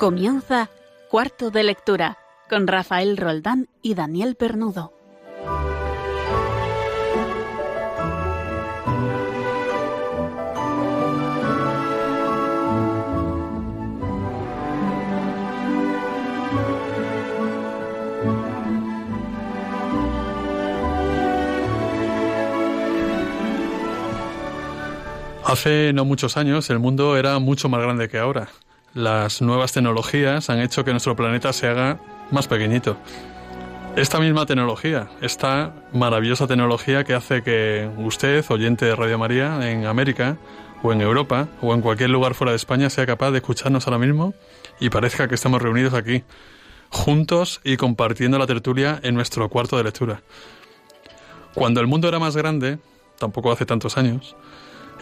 Comienza Cuarto de Lectura con Rafael Roldán y Daniel Pernudo. Hace no muchos años el mundo era mucho más grande que ahora. Las nuevas tecnologías han hecho que nuestro planeta se haga más pequeñito. Esta misma tecnología, esta maravillosa tecnología que hace que usted, oyente de Radio María en América o en Europa o en cualquier lugar fuera de España, sea capaz de escucharnos ahora mismo y parezca que estamos reunidos aquí, juntos y compartiendo la tertulia en nuestro cuarto de lectura. Cuando el mundo era más grande, tampoco hace tantos años,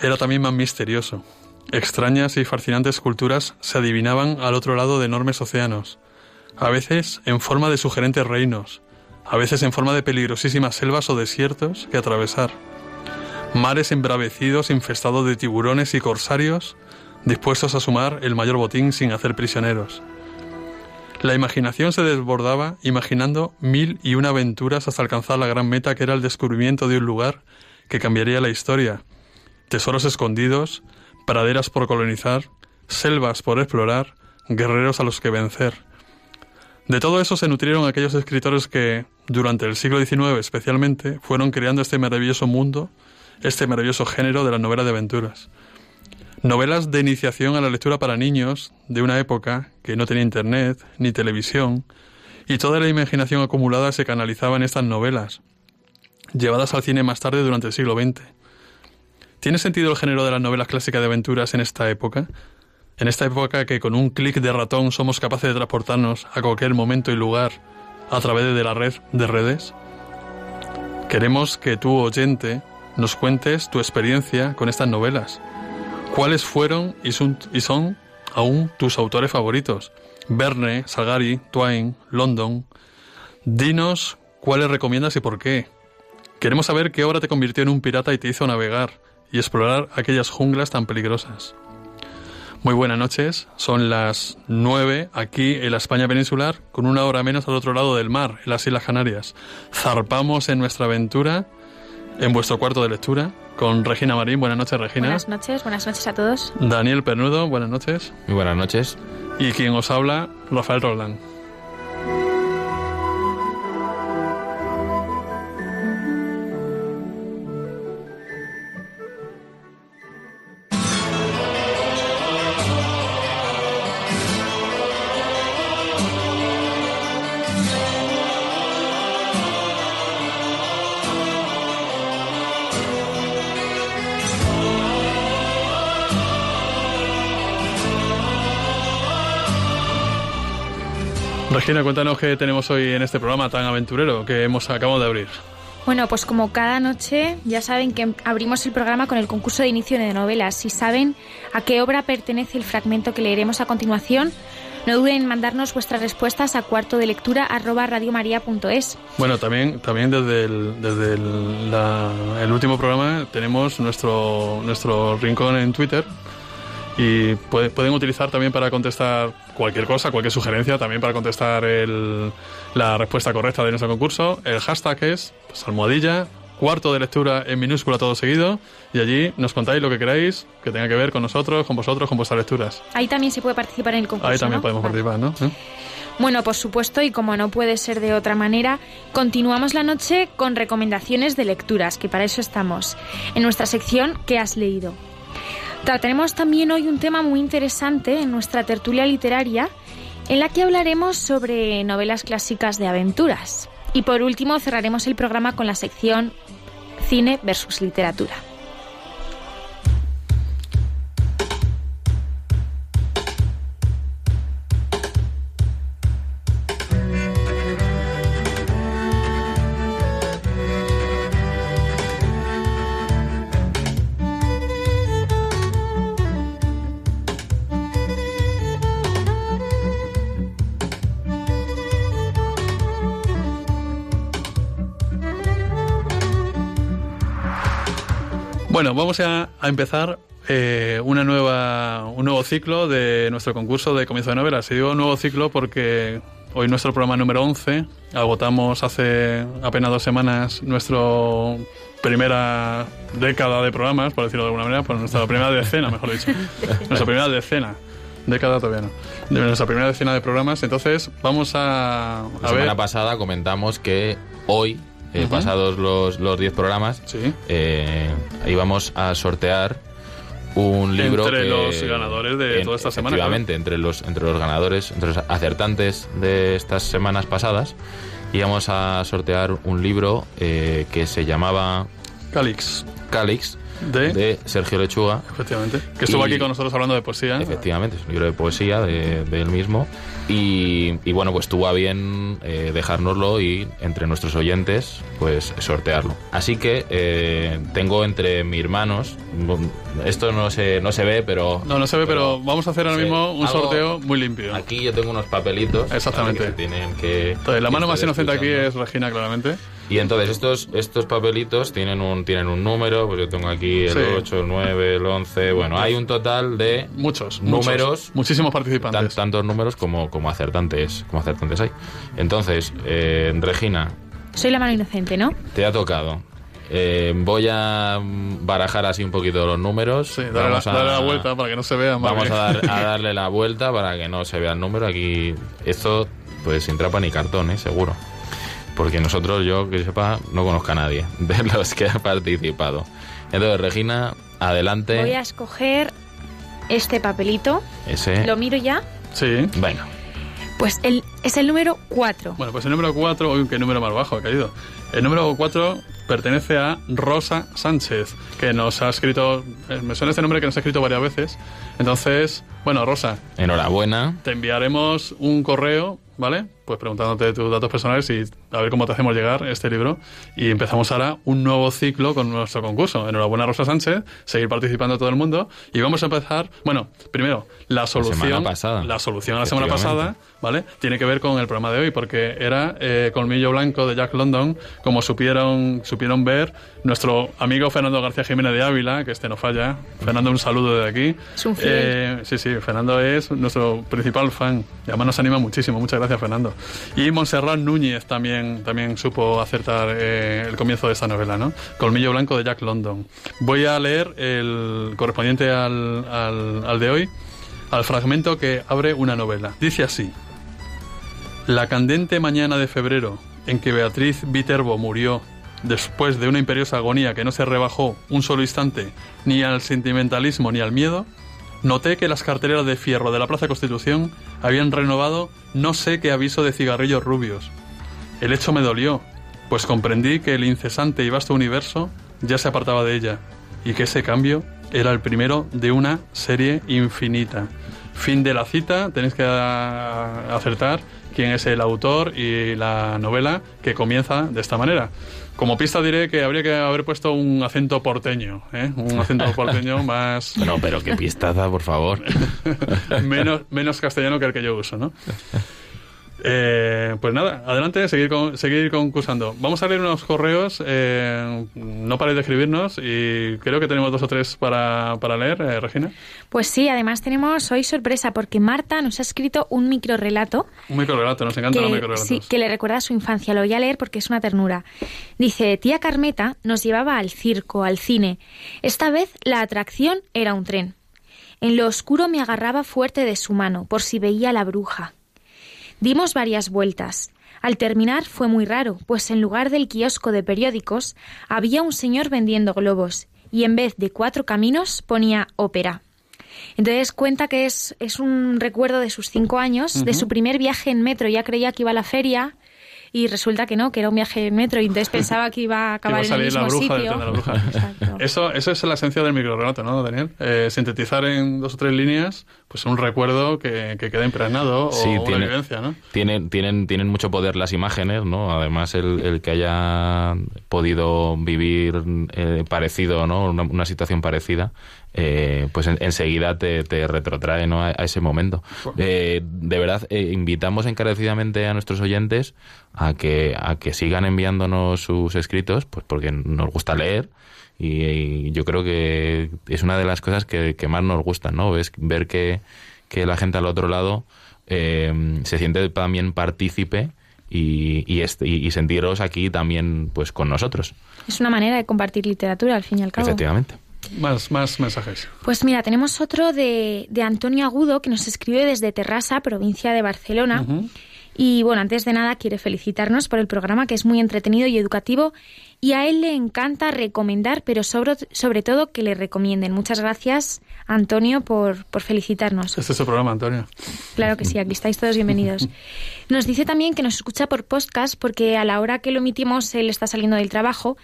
era también más misterioso. Extrañas y fascinantes culturas se adivinaban al otro lado de enormes océanos, a veces en forma de sugerentes reinos, a veces en forma de peligrosísimas selvas o desiertos que atravesar. Mares embravecidos infestados de tiburones y corsarios dispuestos a sumar el mayor botín sin hacer prisioneros. La imaginación se desbordaba imaginando mil y una aventuras hasta alcanzar la gran meta que era el descubrimiento de un lugar que cambiaría la historia tesoros escondidos, praderas por colonizar, selvas por explorar, guerreros a los que vencer. De todo eso se nutrieron aquellos escritores que, durante el siglo XIX especialmente, fueron creando este maravilloso mundo, este maravilloso género de la novela de aventuras. Novelas de iniciación a la lectura para niños de una época que no tenía internet ni televisión, y toda la imaginación acumulada se canalizaba en estas novelas, llevadas al cine más tarde durante el siglo XX. ¿Tiene sentido el género de las novelas clásicas de aventuras en esta época? En esta época que con un clic de ratón somos capaces de transportarnos a cualquier momento y lugar a través de la red de redes. Queremos que tú, oyente, nos cuentes tu experiencia con estas novelas. ¿Cuáles fueron y son, y son aún tus autores favoritos? Verne, Salgari, Twain, London. Dinos cuáles recomiendas y por qué. Queremos saber qué obra te convirtió en un pirata y te hizo navegar y explorar aquellas junglas tan peligrosas. Muy buenas noches, son las nueve aquí en la España peninsular, con una hora menos al otro lado del mar, en las Islas Canarias. Zarpamos en nuestra aventura, en vuestro cuarto de lectura, con Regina Marín. Buenas noches, Regina. Buenas noches, buenas noches a todos. Daniel Pernudo, buenas noches. Muy buenas noches. Y quien os habla, Rafael Roland. Regina, cuéntanos qué tenemos hoy en este programa tan aventurero que hemos acabado de abrir. Bueno, pues como cada noche ya saben que abrimos el programa con el concurso de inicio de novelas. Si saben a qué obra pertenece el fragmento que leeremos a continuación, no duden en mandarnos vuestras respuestas a cuarto de lectura arroba radiomaria.es. Bueno, también, también desde, el, desde el, el último programa tenemos nuestro, nuestro rincón en Twitter y pueden utilizar también para contestar cualquier cosa, cualquier sugerencia, también para contestar el, la respuesta correcta de nuestro concurso. El hashtag es pues, almohadilla, cuarto de lectura en minúscula todo seguido, y allí nos contáis lo que queráis que tenga que ver con nosotros, con vosotros, con vuestras lecturas. Ahí también se puede participar en el concurso. Ahí también ¿no? podemos participar, ¿no? ¿Eh? Bueno, por supuesto, y como no puede ser de otra manera, continuamos la noche con recomendaciones de lecturas, que para eso estamos, en nuestra sección ¿Qué has leído? Trataremos también hoy un tema muy interesante en nuestra tertulia literaria, en la que hablaremos sobre novelas clásicas de aventuras. Y por último cerraremos el programa con la sección Cine versus Literatura. Bueno, vamos a, a empezar eh, una nueva, un nuevo ciclo de nuestro concurso de comienzo de novelas. Y digo nuevo ciclo porque hoy nuestro programa número 11, agotamos hace apenas dos semanas nuestro primera década de programas, por decirlo de alguna manera, pues nuestra primera decena, mejor dicho. nuestra primera decena. Década todavía no. De nuestra primera decena de programas. Entonces, vamos a, a La ver. semana pasada comentamos que hoy, eh, pasados los, los 10 programas, Sí. eh, íbamos a sortear un libro Entre que- los ganadores de toda esta semana, Efectivamente, entre los entre los ganadores, entre los acertantes de estas semanas pasadas, íbamos a sortear un libro eh, que se llamaba Calix. Calix De, de Sergio Lechuga. efectivamente. Que estuvo Y- aquí con nosotros hablando de poesía. Efectivamente, es un libro de poesía de, de él mismo. Y, y bueno, pues tuvo a bien eh, dejárnoslo y entre nuestros oyentes, pues sortearlo. Así que eh, tengo entre mis hermanos, esto no se, no se ve, pero. No, no se ve, pero, vamos a hacer ahora mismo un sorteo muy limpio. Aquí yo tengo unos papelitos. Exactamente. que tienen que. Entonces, la mano más inocente aquí es Regina, claramente. Y entonces estos, estos papelitos tienen un, tienen un número, pues yo tengo aquí el Sí. 8, el 9, el 11. Bueno, hay un total de Muchos. Números. muchos. Muchísimos tan- participantes. tantos números como, como acertantes como acertantes hay. Entonces, eh, Regina, Soy la mano inocente, ¿no? te ha tocado. Eh, voy a barajar así un poquito los números. Sí, dale, la, Vamos a- dale la vuelta para que no se vea más Vamos a, dar- a darle la vuelta para que no se vea el número. Aquí, esto, pues sin trapa ni cartón, ¿eh? seguro. Porque nosotros, yo que sepa, no conozco a nadie de los que ha participado. Entonces, Regina, adelante. Voy a escoger este papelito. Ese. Lo miro ya. Sí. Bueno, Pues el, es el número 4. Bueno, pues el número 4, uy, qué número más bajo ha caído. El número 4 pertenece a Rosa Sánchez, que nos ha escrito, eh, me suena este nombre que nos ha escrito varias veces. Entonces, bueno, Rosa, enhorabuena. te enviaremos un correo, ¿vale? Pues preguntándote tus datos personales y a ver cómo te hacemos llegar este libro. Y empezamos ahora un nuevo ciclo con nuestro concurso. Enhorabuena, Rosa Sánchez, seguir participando todo el mundo. Y vamos a empezar, bueno, primero, la solución. pasada. La solución a la semana pasada, ¿vale? Tiene que ver con el programa de hoy, porque era eh, Colmillo Blanco de Jack London, como supieron, supieron ver nuestro amigo Fernando García Jiménez de Ávila, que este no falla. Fernando, un saludo desde aquí. Es un fiel. Eh, sí, sí, Fernando es nuestro principal fan. Y además nos anima muchísimo. Muchas gracias, Fernando. Y Montserrat Núñez también, también supo acertar eh, el comienzo de esta novela, ¿no? Colmillo Blanco de Jack London. Voy a leer el correspondiente al, al, al de hoy, al fragmento que abre una novela. Dice así. La candente mañana de febrero en que Beatriz Viterbo murió después de una imperiosa agonía que no se rebajó un solo instante ni al sentimentalismo ni al miedo, noté que las carteras de fierro de la Plaza Constitución habían renovado no sé qué aviso de cigarrillos rubios. El hecho me dolió, pues comprendí que el incesante y vasto universo ya se apartaba de ella y que ese cambio era el primero de una serie infinita. Fin de la cita, tenéis que ah, acertar quién es el autor y la novela que comienza de esta manera. Como pista diré que habría que haber puesto un acento porteño, ¿eh? un acento porteño más No, pero qué pistaza, por favor. menos, menos castellano que el que yo uso, ¿no? Eh, pues nada, adelante, seguir, con, seguir concursando. Vamos a leer unos correos, eh, no paréis de escribirnos y creo que tenemos dos o tres para, para leer, eh, Regina. Pues sí, además tenemos hoy sorpresa porque Marta nos ha escrito un microrelato Un microrelato, nos encantan los microrelatos. sí, que le recuerda a su infancia. Lo voy a leer porque es una ternura. Dice, tía Carmeta nos llevaba al circo, al cine. Esta vez la atracción era un tren. En lo oscuro me agarraba fuerte de su mano por si veía a la bruja. Dimos varias vueltas. Al terminar fue muy raro, pues en lugar del kiosco de periódicos había un señor vendiendo globos y en vez de cuatro caminos ponía ópera. Entonces cuenta que es, es un recuerdo de sus cinco años, de su primer viaje en metro. Ya creía que iba a la feria y resulta que no, que era un viaje en metro y entonces pensaba que iba a iba acabar a en el salir la mismo bruja sitio. la bruja. Eso, eso es la esencia del microrelato, ¿no, Daniel? Eh, sintetizar en dos o tres líneas pues un recuerdo que, que queda impregnado Sí, o una tiene- vivencia, ¿no? Tienen, tienen, tienen mucho poder las imágenes, ¿no? Además, el, el que haya podido vivir eh, parecido, ¿no? Una, una situación parecida, eh, pues enseguida te, retrotrae ¿no? a, ese momento. Eh, de verdad, eh, invitamos encarecidamente a nuestros oyentes a que, a que sigan enviándonos sus escritos, pues porque nos gusta leer. Y, yo creo que es una de las cosas que, más nos gustan, ¿no? Es ver que, que la gente al otro lado se siente también partícipe y, y, este, y, sentiros aquí también pues con nosotros. Es una manera de compartir literatura, al fin y al cabo. Efectivamente. Más, más mensajes. Pues mira, tenemos otro de, de Antonio Agudo que nos escribe desde Terrassa, provincia de Barcelona. Y bueno, antes de nada quiere felicitarnos por el programa que es muy entretenido y educativo y a él le encanta recomendar, pero sobre, sobre todo que le recomienden. Muchas gracias, Antonio, por, por felicitarnos. Este es su programa, Antonio. Claro que sí, aquí estáis todos bienvenidos. Nos dice también que nos escucha por podcast porque a la hora que lo emitimos él está saliendo del trabajo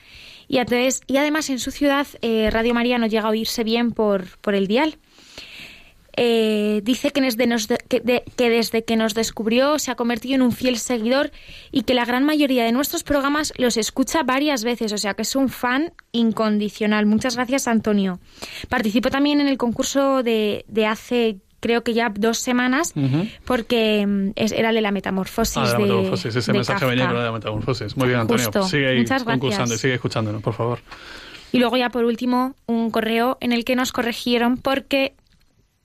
y, además en su ciudad eh, Radio María no llega a oírse bien por, por el dial. Eh, dice que desde, que, desde que nos descubrió se ha convertido en un fiel seguidor y que la gran mayoría de nuestros programas los escucha varias veces, o sea que es un fan incondicional. Muchas gracias, Antonio. Participó también en el concurso de, hace creo que ya dos semanas, porque mm, era de la metamorfosis. Ah, de la metamorfosis, ese mensaje venía de la metamorfosis. Muy bien, Antonio. sigue ahí concursando y sigue escuchándonos, por favor. Y luego ya por último, un correo en el que nos corrigieron porque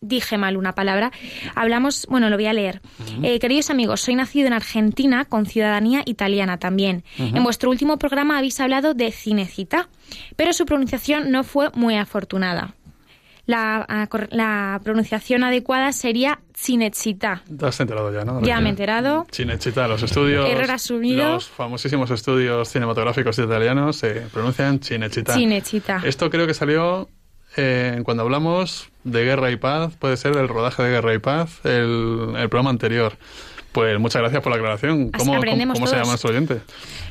dije mal una palabra. Hablamos, bueno, lo voy a leer. Eh, queridos amigos, soy nacido en Argentina con ciudadanía italiana también. En vuestro último programa habéis hablado de Cinecita, pero su pronunciación no fue muy afortunada. La, la pronunciación adecuada sería Cinecita. Te has enterado ya, ¿no? Ya me he enterado. Cinecita, los estudios. Asumido. Los famosísimos estudios cinematográficos italianos se pronuncian Cinecita. Cinecita. Esto creo que salió eh, cuando hablamos de Guerra y Paz, puede ser el rodaje de Guerra y Paz, el, programa anterior. Pues muchas gracias por la aclaración. ¿Cómo, cómo, se llama nuestro oyente?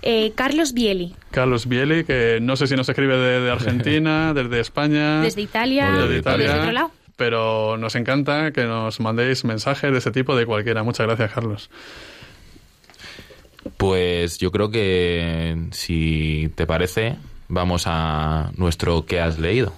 Eh, Carlos Bieli. Carlos Bieli, que no sé si nos escribe de, Argentina, desde España. Desde Italia. Desde Italia. Desde otro lado. Pero nos encanta que nos mandéis mensajes de ese tipo de cualquiera. Muchas gracias, Carlos. Pues yo creo que si te parece, vamos a nuestro ¿Qué has leído?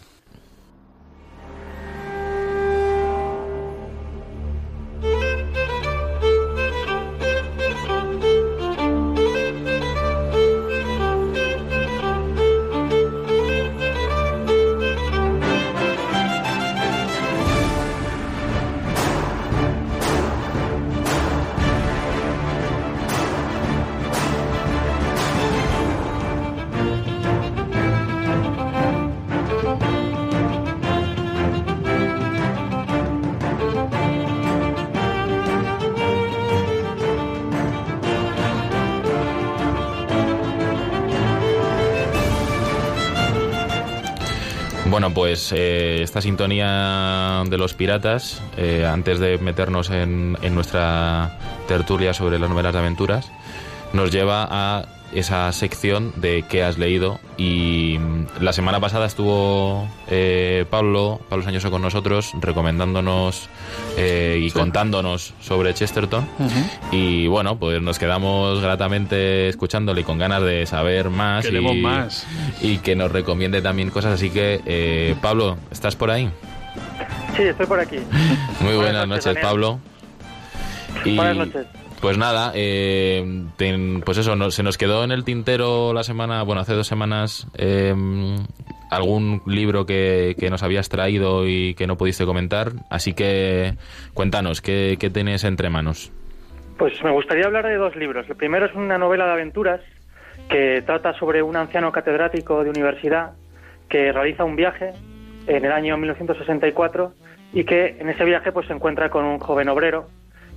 Eh, esta sintonía de los piratas, eh, antes de meternos en, en nuestra tertulia sobre las novelas de aventuras, nos lleva a esa sección de qué has leído. Y mm, la semana pasada estuvo eh, Pablo, Pablo Sañoso con nosotros recomendándonos eh, y contándonos sobre Chesterton y bueno pues nos quedamos gratamente escuchándole y con ganas de saber más y, más y que nos recomiende también cosas así que eh, Pablo ¿estás por ahí? Sí, estoy por aquí. Muy buenas, noches, Pablo. buenas noches. Pues nada, eh, pues eso, se nos quedó en el tintero la semana, bueno, hace dos semanas, eh, algún libro que, nos habías traído y que no pudiste comentar. Así que cuéntanos, ¿qué, ¿qué tienes entre manos? Pues me gustaría hablar de dos libros. El primero es una novela de aventuras que trata sobre un anciano catedrático de universidad que realiza un viaje en el año 1964 y que en ese viaje pues se encuentra con un joven obrero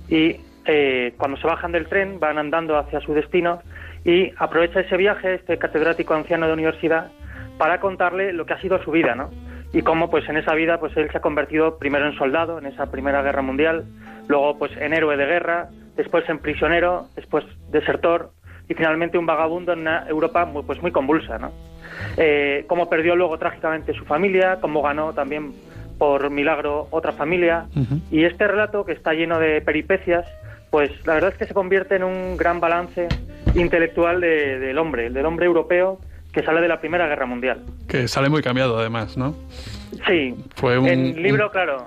y eh, cuando se bajan del tren van andando hacia su destino y aprovecha ese viaje este catedrático anciano de universidad para contarle lo que ha sido su vida, ¿no? Y cómo pues en esa vida pues él se ha convertido primero en soldado en esa Primera Guerra Mundial, luego pues en héroe de guerra, después en prisionero, después desertor y finalmente un vagabundo en una Europa muy, pues muy convulsa, ¿no? Eh, cómo perdió luego trágicamente su familia, cómo ganó también por milagro otra familia y este relato que está lleno de peripecias pues la verdad es que se convierte en un gran balance intelectual del hombre, del hombre europeo que sale de la Primera Guerra Mundial. Que sale muy cambiado además, ¿no? Sí, Fue un- el libro, claro,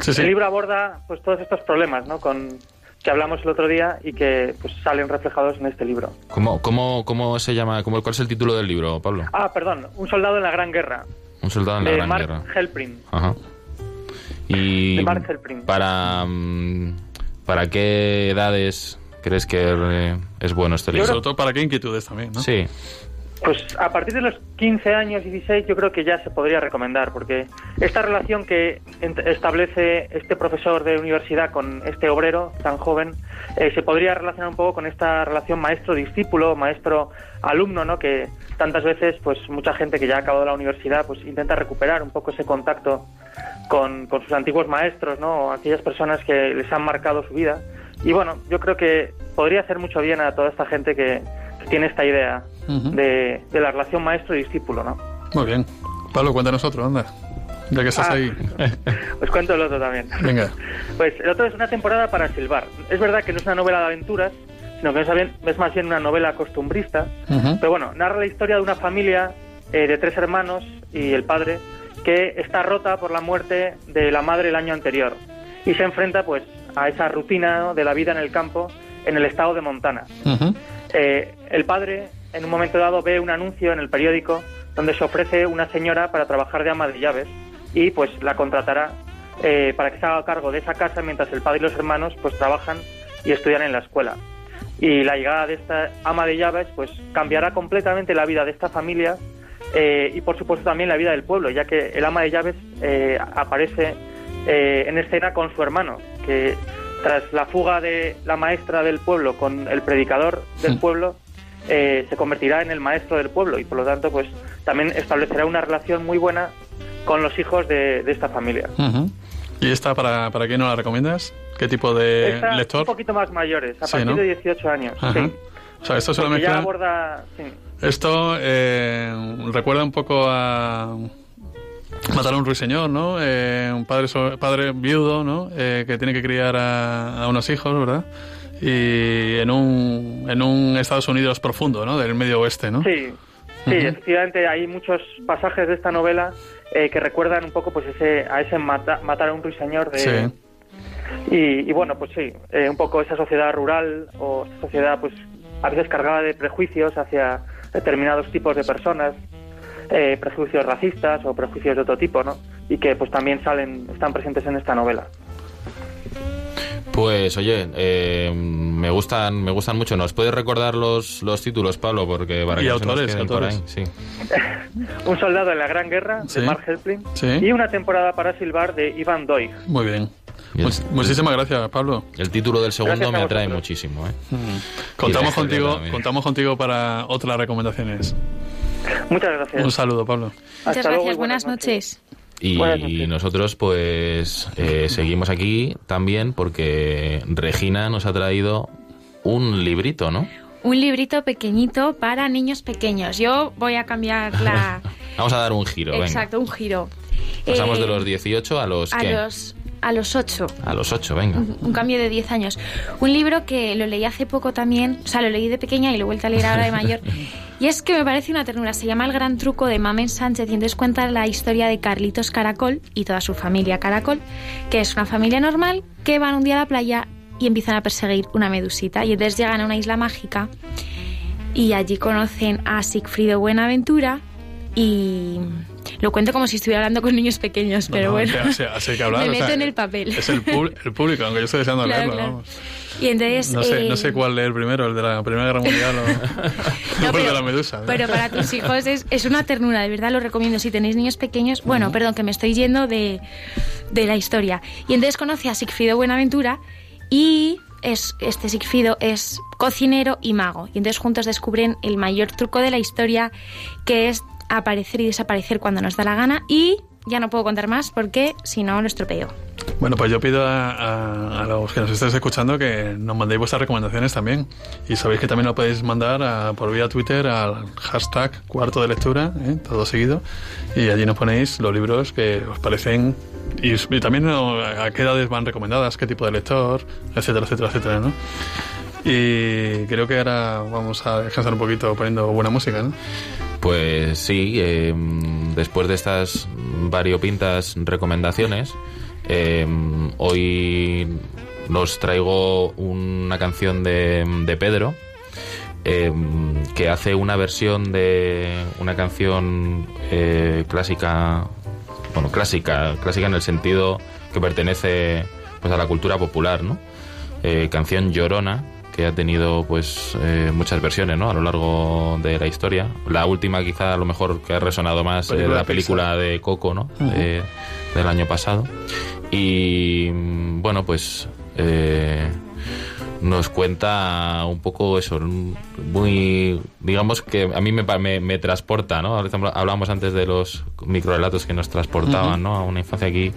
Sí, sí. el libro aborda pues todos estos problemas, ¿no? Con que hablamos el otro día y que pues salen reflejados en este libro. ¿Cómo, cómo, cómo se llama? ¿Cómo, ¿Cuál es el título del libro, Pablo? Ah, perdón, Un soldado en la Gran Guerra, Un soldado en la de Gran Mark Guerra. Helprin. Ajá. Y De Mark Helprin. para mm, para qué edades crees que eh, es bueno este Y libro? sobre todo para qué inquietudes también, ¿no? Sí. Pues a partir de los 15 años, 16, yo creo que ya se podría recomendar, porque esta relación que establece este profesor de universidad con este obrero tan joven, eh, se podría relacionar un poco con esta relación maestro-discípulo, maestro-alumno, ¿no? Que tantas veces, pues mucha gente que ya ha acabado la universidad, pues intenta recuperar un poco ese contacto con, con sus antiguos maestros, ¿no? Aquellas personas que les han marcado su vida. Y bueno, yo creo que podría hacer mucho bien a toda esta gente que tiene esta idea Ujú. de, de la relación maestro-discípulo, ¿no? Muy bien. Pablo, cuéntanos otro, anda. Ya que estás Ah. ahí. Os cuento el otro también. Venga. Pues el otro es una temporada para silbar. Es verdad que no es una novela de aventuras, sino que es, más bien una novela costumbrista. Ujú. Pero bueno, narra la historia de una familia eh, de tres hermanos y el padre que está rota por la muerte de la madre el año anterior y se enfrenta pues a esa rutina ¿no? de la vida en el campo en el estado de Montana. Ujú. Eh, el padre, en un momento dado, ve un anuncio en el periódico donde se ofrece una señora para trabajar de ama de llaves y pues la contratará eh, para que se haga cargo de esa casa mientras el padre y los hermanos pues trabajan y estudian en la escuela. Y la llegada de esta ama de llaves pues cambiará completamente la vida de esta familia eh, y por supuesto también la vida del pueblo, ya que el ama de llaves aparece en escena con su hermano, que tras la fuga de la maestra del pueblo con el predicador del Sí. pueblo, eh, se convertirá en el maestro del pueblo y por lo tanto pues también establecerá una relación muy buena con los hijos de, de esta familia. ¿Y esta para, para quién no la recomiendas? ¿Qué tipo de Esta, un lector? poquito más mayores, a Sí, partir ¿no? de 18 años. Sí. O sea, esto se lo Porque ya mezcla. aborda... sí. Esto eh, recuerda un poco a Matar a un ruiseñor, ¿no? Eh, un padre, so- padre viudo, ¿no? Eh, que tiene que criar a, a unos hijos, ¿verdad? Y en un, en un Estados Unidos profundo, ¿no? Del medio oeste, ¿no? Sí, sí, efectivamente hay muchos pasajes de esta novela eh, que recuerdan un poco pues ese a ese mata- matar a un ruiseñor de Sí. y, y bueno pues sí eh, un poco esa sociedad rural o sociedad pues a veces cargada de prejuicios hacia determinados tipos de personas eh, prejuicios racistas o prejuicios de otro tipo no y que pues también salen están presentes en esta novela Pues oye, eh, me gustan me gustan mucho. ¿Nos puedes recordar los, los títulos, Pablo? Porque para Y que no se nos autores, por autores. ahí. Sí. un soldado en la gran guerra Sí. de Mark Helplin Sí. y una temporada para silbar de Ivan Doig Muy bien. Much- muchísimas gracias, Pablo. El título del segundo me atrae muchísimo. ¿eh? Contamos historia contigo, contamos contigo para otras recomendaciones. Muchas gracias Un saludo, Pablo. Hasta Muchas luego y gracias, buenas noches. Y Buenas noches. nosotros pues eh, seguimos aquí también porque Regina nos ha traído un librito, ¿no? Un librito pequeñito para niños pequeños. Yo voy a cambiar la... Vamos a dar un giro, venga. Exacto, un giro. Pasamos Eh, de los 18 a los a ¿qué? los a los 8. A los 8, venga. Un cambio de 10 años. Un libro que lo leí hace poco también, o sea, lo leí de pequeña y lo he vuelto a leer ahora de mayor. Y es que me parece una ternura. Se llama El Gran Truco de Mamen Sánchez y entonces cuenta la historia de Carlitos Caracol y toda su familia Caracol, que es una familia normal que van un día a la playa y empiezan a perseguir una medusita. Y entonces llegan a una isla mágica y allí conocen a Sigfrido Buenaventura y lo cuento como si estuviera hablando con niños pequeños, pero No, no, bueno. así, así hay que hablar. Me o sea, meto en el papel. Es el, pub- el público, aunque yo estoy deseando Claro, leerlo. claro. vamos. Y entonces, No sé, eh, no sé cuál leer primero, el de la Primera Guerra Mundial o, No, o el de pero- la Medusa. ¿no? Pero para tus hijos es, es una ternura, de verdad lo recomiendo. Si tenéis niños pequeños, bueno, perdón, que me estoy yendo de, de la historia. Y entonces conoce a Sigfrido Buenaventura y es, este Sigfrido es cocinero y mago. Y entonces juntos descubren el mayor truco de la historia, que es aparecer y desaparecer cuando nos da la gana. Y ya no puedo contar más porque si no lo estropeo. Bueno, pues yo pido a, a- a los que nos estéis escuchando que nos mandéis vuestras recomendaciones también. Y sabéis que también lo podéis mandar a- por vía Twitter al hashtag cuarto de lectura, ¿eh? todo seguido. Y allí nos ponéis los libros que os parecen y, y también a qué edades van recomendadas, qué tipo de lector, etcétera, etcétera, etcétera, ¿no? Y creo que ahora vamos a descansar un poquito poniendo buena música, ¿no? Pues sí, eh, después de estas variopintas recomendaciones, eh, hoy nos traigo una canción de, de Pedro, eh, que hace una versión de una canción eh, clásica, bueno, clásica, clásica en el sentido que pertenece pues a la cultura popular, ¿no? Eh, canción Llorona, que ha tenido pues eh, muchas versiones ¿no? a lo largo de la historia. La última quizá a lo mejor que ha resonado más es la película de Coco ¿no? Eh, del año pasado. Y mm, bueno, pues eh, nos cuenta un poco eso, muy, digamos que a mí me, me, me transporta, ¿no? Hablábamos antes de los microrelatos que nos transportaban, ¿no? A una infancia aquí,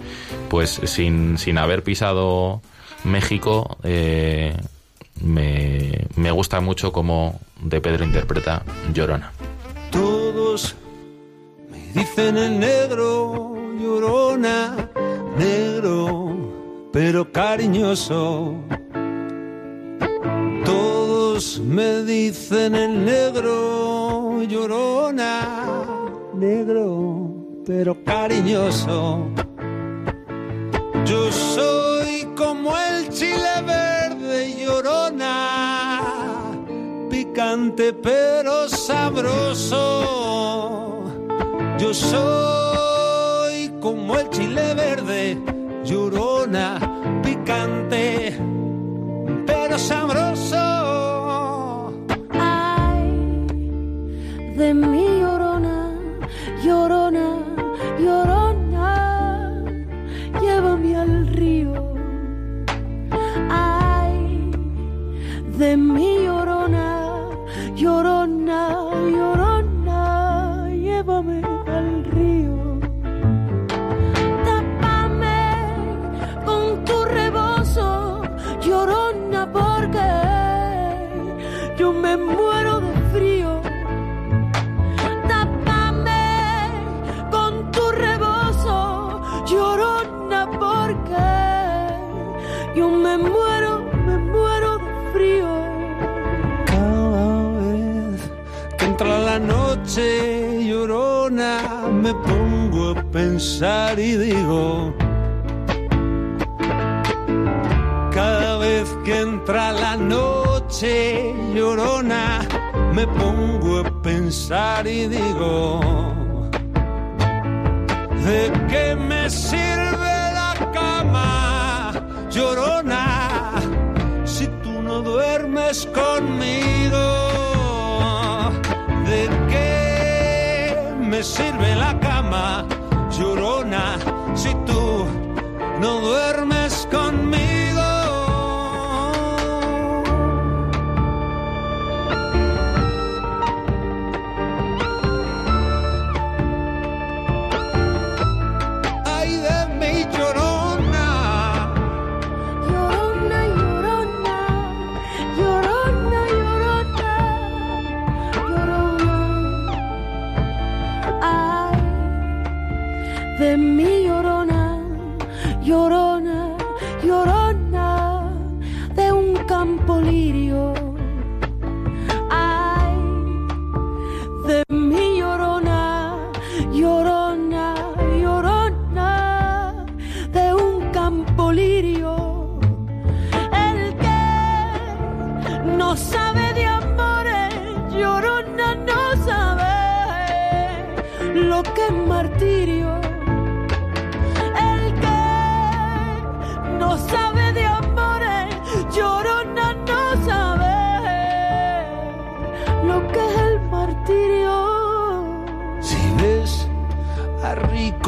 pues sin, sin haber pisado México, eh, me, me gusta mucho cómo De Pedro interpreta Llorona. Todos me dicen el negro, llorona, negro, pero cariñoso. Todos me dicen el negro, llorona, negro, pero cariñoso. Yo soy como el chile verde, llorona, picante pero sabroso. Yo soy como el chile verde, llorona, picante pero sabroso. Ay, de mi de me pongo a pensar y digo. Cada vez que entra la noche llorona, me pongo a pensar y digo. ¿De qué me sirve la cama, llorona, si tú no duermes conmigo? Sirve la cama, llorona, si tú no duermes conmigo?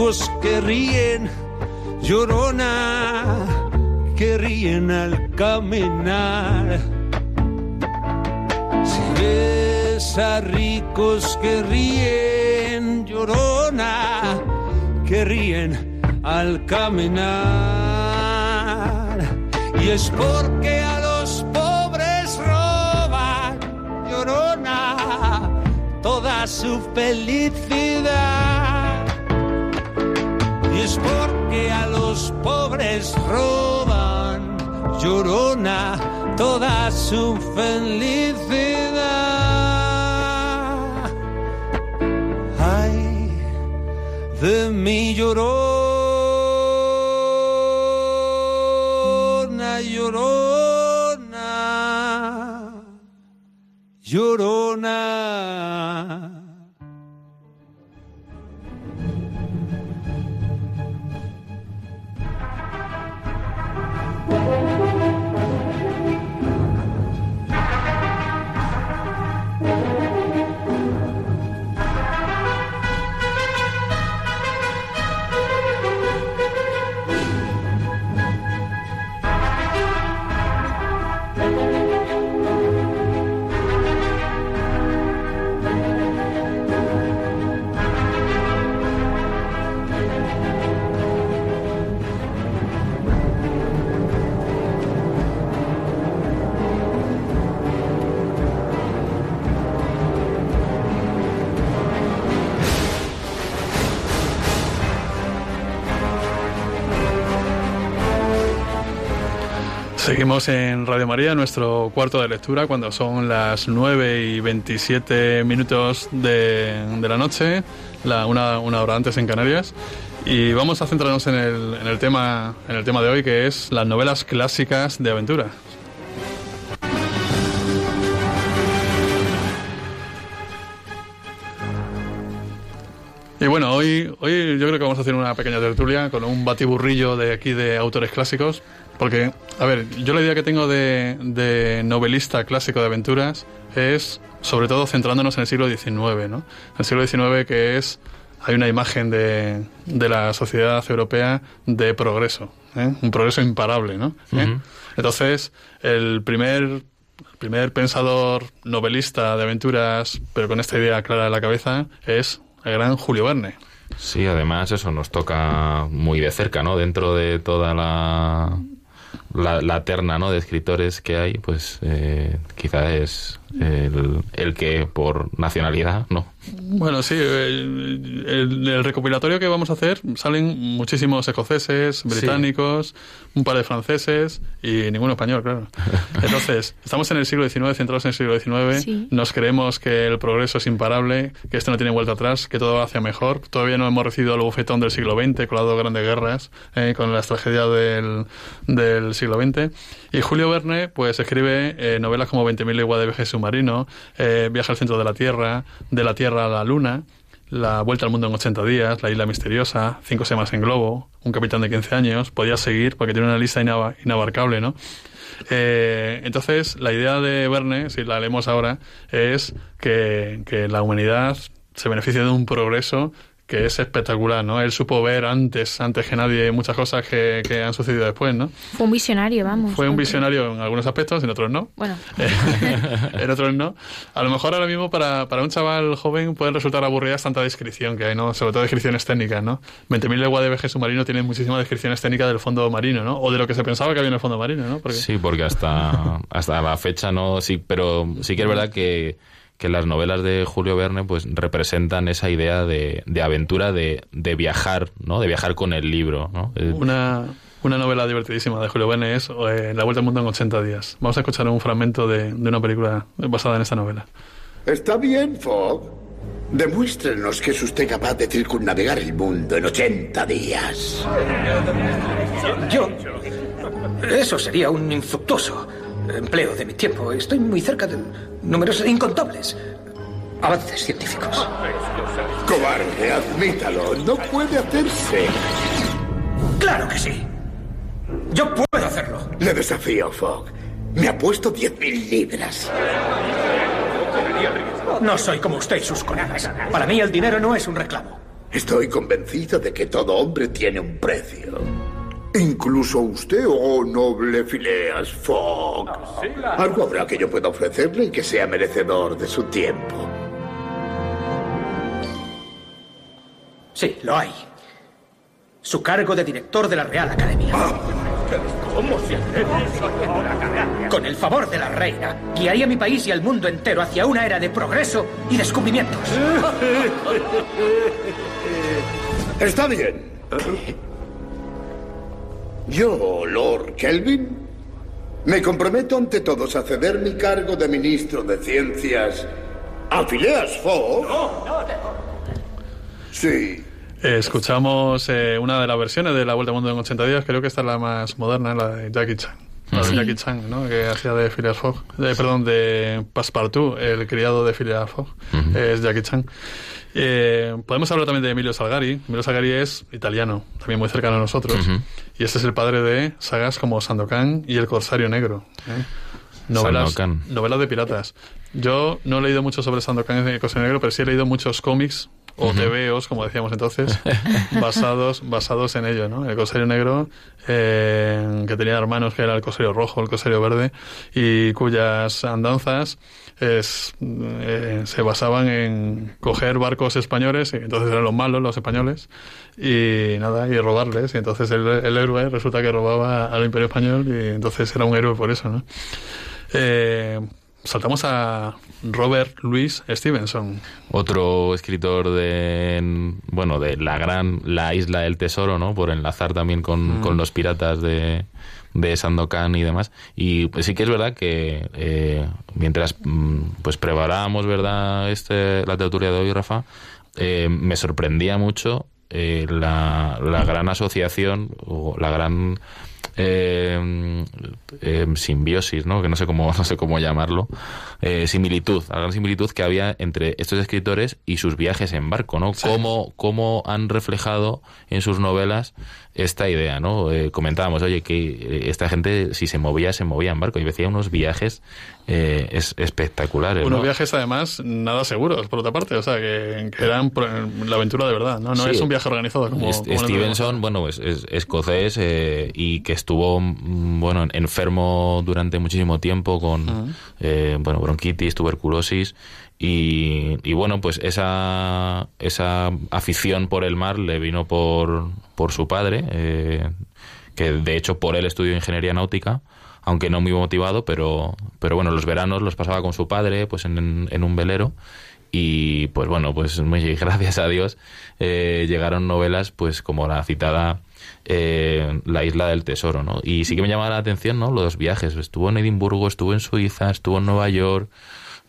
Ricos que ríen, llorona, que ríen al caminar. Si ves a ricos que ríen, llorona, que ríen al caminar. Y es porque a los pobres roban, llorona, toda su felicidad. Es porque a los pobres roban, llorona, toda su felicidad. de mi llorona, llorona, llorona. Seguimos en Radio María, nuestro cuarto de lectura, cuando son las 9 y 27 minutos de, de la noche, la, una, una, hora antes en Canarias. Y vamos a centrarnos en el, en, el tema, en el tema de hoy, que es las novelas clásicas de aventura. Y bueno, hoy, hoy yo creo que vamos a hacer una pequeña tertulia con un batiburrillo de aquí de autores clásicos. Porque, a ver, yo la idea que tengo de, de, novelista clásico de aventuras es, sobre todo, centrándonos en el siglo XIX, ¿no? En el siglo XIX que es, hay una imagen de, de la sociedad europea de progreso, ¿eh? un progreso imparable, ¿no? Uh -huh. Entonces, el primer, el primer pensador novelista de aventuras, pero con esta idea clara en la cabeza, es el gran Julio Verne. Sí, además eso nos toca muy de cerca, ¿no? Dentro de toda la la, la, terna ¿no? de escritores que hay, pues eh, quizá es el, el, que por nacionalidad, no. Bueno, sí, el, el, el, recopilatorio que vamos a hacer salen muchísimos escoceses, británicos, sí. un par de franceses y ninguno español, claro. Entonces, estamos en el siglo XIX, centrados en el siglo XIX, sí. nos creemos que el progreso es imparable, que esto no tiene vuelta atrás, que todo va hacia mejor. Todavía no hemos recibido el bufetón del siglo XX con las dos grandes guerras, eh, con las tragedias del, del siglo XX. Y Julio Verne, pues escribe eh, novelas como 20.000 leguas de viaje submarino, eh, Viaje al centro de la Tierra, De la Tierra a la Luna, La Vuelta al Mundo en 80 días, La Isla Misteriosa, Cinco Semanas en Globo, Un Capitán de 15 años. Podía seguir porque tiene una lista inab inabarcable, ¿no? Eh, entonces, la idea de Verne, si la leemos ahora, es que, que la humanidad se beneficia de un progreso que es espectacular, ¿no? Él supo ver antes, antes que nadie, muchas cosas que, que han sucedido después, ¿no? Fue un visionario, vamos. Fue un visionario en algunos aspectos, en otros no. Bueno. en otros no. A lo mejor ahora mismo para, para un chaval joven puede resultar aburrida tanta descripción que hay, ¿no? Sobre todo descripciones técnicas, ¿no? 20.000 leguas de viaje submarino tienen muchísimas descripciones técnicas del fondo marino, ¿no? O de lo que se pensaba que había en el fondo marino, ¿no? Porque... Sí, porque hasta, hasta la fecha no, sí, pero sí que es verdad que que las novelas de Julio Verne pues representan esa idea de, de aventura, de, de, viajar, ¿no? De viajar con el libro, ¿no? Una, una novela divertidísima de Julio Verne es eh, La Vuelta al Mundo en 80 días. Vamos a escuchar un fragmento de, de una película basada en esta novela. Está bien, Fogg. Demuéstrenos que es usted capaz de circunnavegar el mundo en 80 días. Yo... Eso sería un infructuoso empleo de mi tiempo. Estoy muy cerca de números incontables avances científicos. Cobarde, admítalo. No puede hacerse. Claro que sí. Yo puedo hacerlo. Le desafío, Fogg. Me ha puesto 10.000 libras. No soy como usted y sus colegas. Para mí el dinero no es un reclamo. Estoy convencido de que todo hombre tiene un precio. Incluso usted, oh noble Phileas Fogg. Algo habrá que yo pueda ofrecerle y que sea merecedor de su tiempo. Sí, lo hay. Su cargo de director de la Real Academia. ¿Cómo se hace Con el favor de la reina, guiaría a mi país y al mundo entero hacia una era de progreso y descubrimientos. Está bien. Yo, Lord Kelvin, me comprometo ante todos a ceder mi cargo de ministro de Ciencias a Phileas Fogg. Sí. Eh, escuchamos eh, una de las versiones de La Vuelta al Mundo en 80 días, creo que esta es la más moderna, la de Jackie Chan. La de Sí. Jackie Chan, ¿no? Que hacía de Phileas Fogg. De, perdón, de Passepartout, el criado de Phileas Fogg. Es Jackie Chan. Eh, podemos hablar también de Emilio Salgari. Emilio Salgari es italiano, también muy cercano a nosotros. Y este es el padre de sagas como Sandokan y El Corsario Negro. ¿eh? Novelas, novelas de piratas. Yo no he leído mucho sobre Sandokan y El Corsario Negro, pero sí he leído muchos cómics o Ujú. TVOs, como decíamos entonces, basados, basados en ello, ¿no? El Corsario Negro, eh, que tenía hermanos, que era el Corsario Rojo, el Corsario Verde, y cuyas andanzas es, eh, se basaban en coger barcos españoles, y entonces eran los malos, los españoles, y nada, y robarles. Y entonces el, el héroe resulta que robaba al Imperio Español, y entonces era un héroe por eso, ¿no? Eh, saltamos a Robert Louis Stevenson. Otro escritor de, bueno, de la gran, la isla del tesoro, ¿no? Por enlazar también con, Mm. con los piratas de, de Sandokan y demás. Y pues, sí que es verdad que eh, mientras mm, pues preparábamos, ¿verdad? Este, la tertulia de hoy, Rafa, eh, me sorprendía mucho eh, la, la gran asociación o la gran eh, eh, simbiosis, ¿no? Que no sé cómo, no sé cómo llamarlo, eh, similitud, la gran similitud que había entre estos escritores y sus viajes en barco, ¿no? Cómo, cómo han reflejado en sus novelas esta idea, ¿no? Eh, comentábamos, oye, que esta gente si se movía, se movía en barco y decía unos viajes eh, es, espectaculares, Unos ¿no? viajes, además, nada seguros, por otra parte. O sea, que, que eran la aventura de verdad, ¿no? No Sí. es un viaje organizado como... Est- como Stevenson, bueno, es, es escocés eh, y que estuvo, mm, bueno, enfermo durante muchísimo tiempo con, eh, bueno, bronquitis, tuberculosis y, y bueno, pues esa, esa afición por el mar le vino por, por su padre, eh, que de hecho por él estudió ingeniería náutica, aunque no muy motivado, pero, pero bueno, los veranos los pasaba con su padre, pues en, un velero y pues bueno, pues muy gracias a Dios eh, llegaron novelas pues como la citada eh, La isla del tesoro, ¿no? Y sí que me llamaba la atención, ¿no? Los viajes. Estuvo en Edimburgo, estuvo en Suiza, estuvo en Nueva York.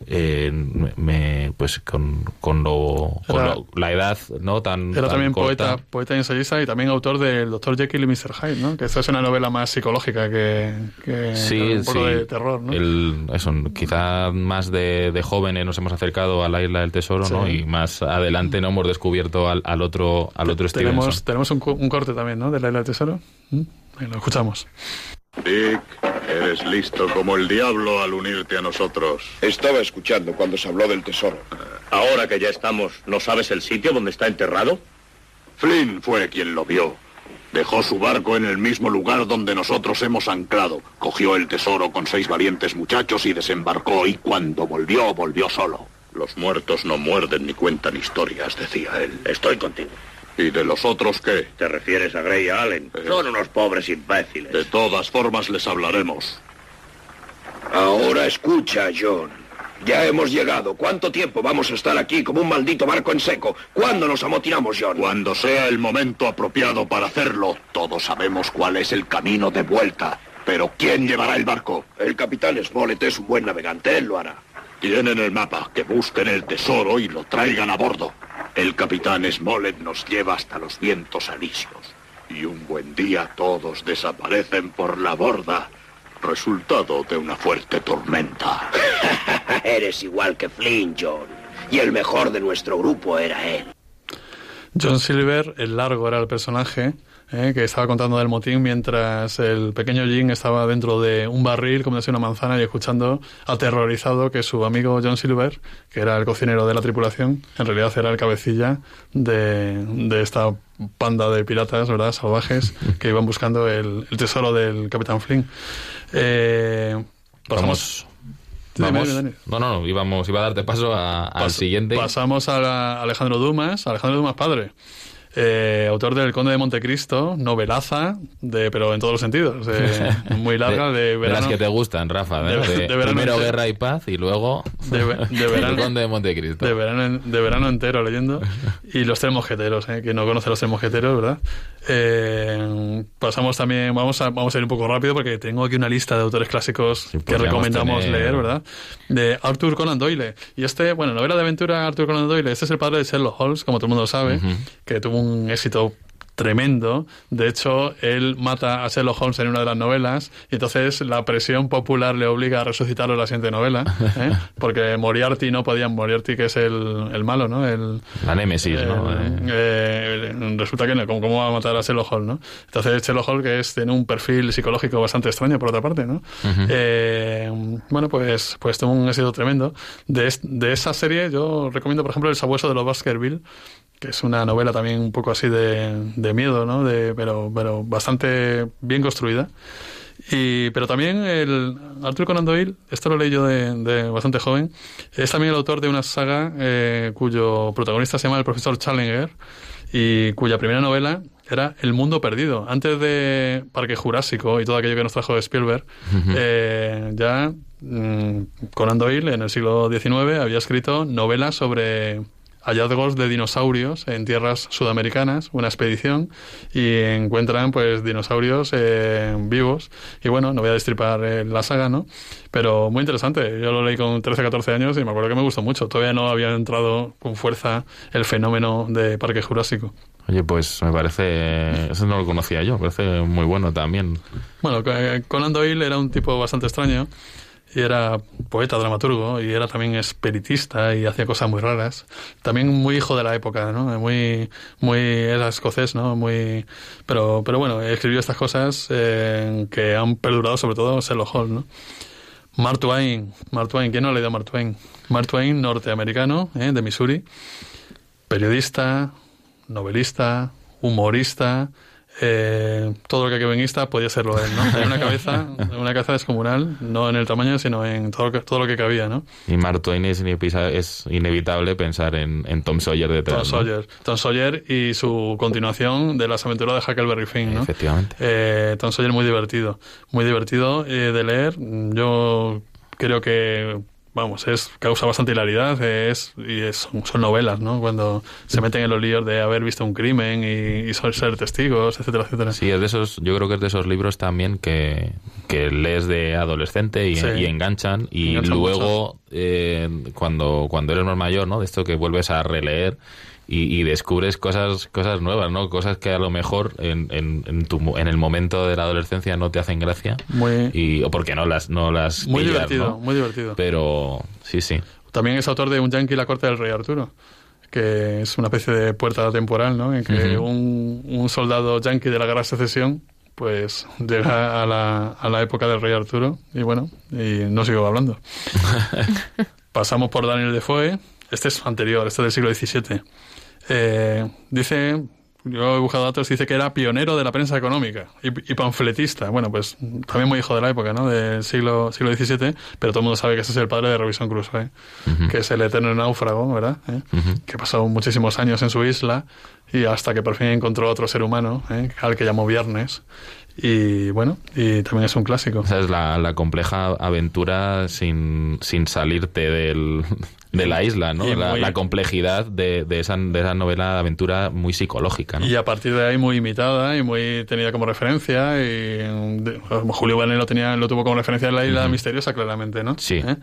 Eh, me, pues con, con, lo, con Era- lo- la edad, ¿no? Tan, Era tan también corta. poeta, poeta y ensayista y también autor del Doctor Jekyll y Mr. Hyde, ¿no? Que esta es una novela más psicológica que, que Sí, un poco sí. de terror, ¿no? El- eso, quizá más de, de jóvenes nos hemos acercado a la isla del tesoro, ¿no? Sí. Y más adelante no hemos descubierto al, al otro, al otro Stevenson. tenemos tenemos un, un corte también, ¿no? De la isla del tesoro. ¿Mm? Lo escuchamos. Dick, eres listo como el diablo al unirte a nosotros. Estaba escuchando cuando se habló del tesoro. Ahora que ya estamos, ¿no sabes el sitio donde está enterrado? Flynn fue quien lo vio. Dejó su barco en el mismo lugar donde nosotros hemos anclado. Cogió el tesoro con seis valientes muchachos y desembarcó y cuando volvió, volvió solo. Los muertos no muerden ni cuentan historias, decía él. Estoy contigo. ¿Y de los otros qué? ¿Te refieres a Gray y a Allen? Son unos pobres imbéciles. De todas formas les hablaremos. Ahora escucha, John. Ya hemos llegado. ¿Cuánto tiempo vamos a estar aquí como un maldito barco en seco? ¿Cuándo nos amotinamos, John? Cuando sea el momento apropiado para hacerlo, todos sabemos cuál es el camino de vuelta. Pero ¿quién llevará el barco? El capitán Smollett es un buen navegante. Él lo hará. Tienen el mapa, que busquen el tesoro y lo traigan a bordo. El capitán Smollett nos lleva hasta los vientos alisios. Y un buen día todos desaparecen por la borda, resultado de una fuerte tormenta. Eres igual que Flynn, John. Y el mejor de nuestro grupo era él. John Silver, el largo era el personaje eh, que estaba contando del motín mientras el pequeño Jim estaba dentro de un barril comiéndose una manzana y escuchando aterrorizado que su amigo John Silver, que era el cocinero de la tripulación, en realidad era el cabecilla de, de esta panda de piratas, ¿verdad? Salvajes que iban buscando el, el tesoro del Capitán Flynn. Eh, pasamos. Vamos. Vamos. No, no, no, íbamos, iba a darte paso a- al siguiente. Pasamos a la- Alejandro Dumas, Alejandro Dumas padre. Eh, autor del Conde de Montecristo, novelaza, de, pero en todos los sentidos. eh, muy larga, de, de verano. las que te gustan, Rafa. ¿eh? de- De- de verano primero entero. Guerra y Paz y luego De ve- de verano. El Conde de Montecristo. De verano, en- de verano entero leyendo. Y los tres mosqueteros, ¿eh? que no conoce los tres mosqueteros, ¿verdad? Eh, pasamos también, vamos a, vamos a ir un poco rápido porque tengo aquí una lista de autores clásicos que podríamos recomendamos tener- leer, ¿verdad? De Arthur Conan Doyle. Y este, bueno, novela de aventura Arthur Conan Doyle, este es el padre de Sherlock Holmes, como todo el mundo sabe, Ujú. que tuvo un éxito tremendo. De hecho, él mata a Sherlock Holmes en una de las novelas y entonces la presión popular le obliga a resucitarlo en la siguiente novela, ¿eh? porque Moriarty no podía, Moriarty que es el, el malo, ¿no? El, la némesis, ¿no? Eh, resulta que no, ¿cómo, ¿cómo, va a matar a Sherlock Holmes, no? Entonces Sherlock Holmes que es, tiene un perfil psicológico bastante extraño por otra parte, ¿no? Uh -huh. eh, bueno, pues, pues tuvo un éxito tremendo. De, de esa serie yo recomiendo, por ejemplo, El sabueso de los Baskerville, que es una novela también un poco así de, de miedo, ¿no? De, pero, pero bastante bien construida. Y, pero también el Arthur Conan Doyle, esto lo leí yo de, de bastante joven, es también el autor de una saga eh, cuyo protagonista se llama el profesor Challenger y cuya primera novela era El mundo perdido. Antes de Parque Jurásico y todo aquello que nos trajo Spielberg, uh -huh. eh, ya mmm, Conan Doyle en el siglo XIX había escrito novelas sobre hallazgos de dinosaurios en tierras sudamericanas, una expedición, y encuentran pues dinosaurios eh, vivos. Y bueno, no voy a destripar eh, la saga, ¿no? Pero muy interesante. Yo lo leí con 13, 14 años y me acuerdo que me gustó mucho. Todavía no había entrado con fuerza el fenómeno de Parque Jurásico. Oye, pues me parece... Eso no lo conocía yo, me parece muy bueno también. Bueno, Conan Doyle era un tipo bastante extraño era poeta, dramaturgo, y era también espiritista y hacía cosas muy raras. También muy hijo de la época, ¿no? Muy, muy, era escocés, ¿no? Muy, pero, pero bueno, escribió estas cosas eh, que han perdurado sobre todo Sherlock Holmes, ¿no? Mark Twain, Mark Twain, ¿quién no ha leído a Mark Twain? Mark Twain, norteamericano, ¿eh? de Missouri, periodista, novelista, humorista, eh, todo lo que guionista podía serlo él, ¿no? Tenía una cabeza, una cabeza descomunal, no en el tamaño, sino en todo lo que, todo lo que cabía, ¿no? Y Mark Twain es, es inevitable pensar en, en, Tom Sawyer detrás. Tom Sawyer, ¿no? Tom Sawyer y su continuación de las aventuras de Huckleberry Finn, ¿no? Efectivamente. Eh, Tom Sawyer muy divertido, muy divertido eh, de leer. Yo creo que vamos, es causa bastante hilaridad es, y es, son novelas, ¿no? Cuando se meten en los líos de haber visto un crimen y, y ser testigos, etcétera, etcétera. Sí, es de esos, yo creo que es de esos libros también que, que lees de adolescente y, sí. y enganchan y enganchan luego eh, cuando, cuando eres más mayor, ¿no? De esto que vuelves a releer y, y, descubres cosas cosas nuevas, ¿no? Cosas que a lo mejor en, en, en, tu, en el momento de la adolescencia no te hacen gracia. Muy... Y, o porque no las, no las Muy divertido, ¿no? muy divertido. Pero sí, sí. También es autor de Un Yankee y la corte del rey Arturo que es una especie de puerta temporal, ¿no? En que uh -huh. un, un soldado yankee de la guerra de secesión pues llega a la, a la época del rey Arturo y bueno, y no sigo hablando. Pasamos por Daniel Defoe, este es anterior, este es del siglo XVII. Eh, dice, yo he buscado datos, dice que era pionero de la prensa económica y, y, panfletista. Bueno, pues también muy hijo de la época, ¿no? Del siglo, siglo XVII, pero todo el mundo sabe que ese es el padre de Robinson Crusoe, uh -huh. que es el eterno náufrago, ¿verdad? ¿Eh? Uh -huh. Que pasó muchísimos años en su isla y hasta que por fin encontró otro ser humano, ¿eh? al que llamó Viernes. Y bueno, y también es un clásico. Esa es la, la compleja aventura sin, sin salirte del, de la isla, ¿no? La, muy, la, complejidad de, de, esa, de esa novela de aventura muy psicológica, ¿no? Y a partir de ahí muy imitada y muy tenida como referencia. Y de, Julio Verne lo, tenía, lo tuvo como referencia en la isla uh -huh. misteriosa, claramente, ¿no? Sí. ¿Eh?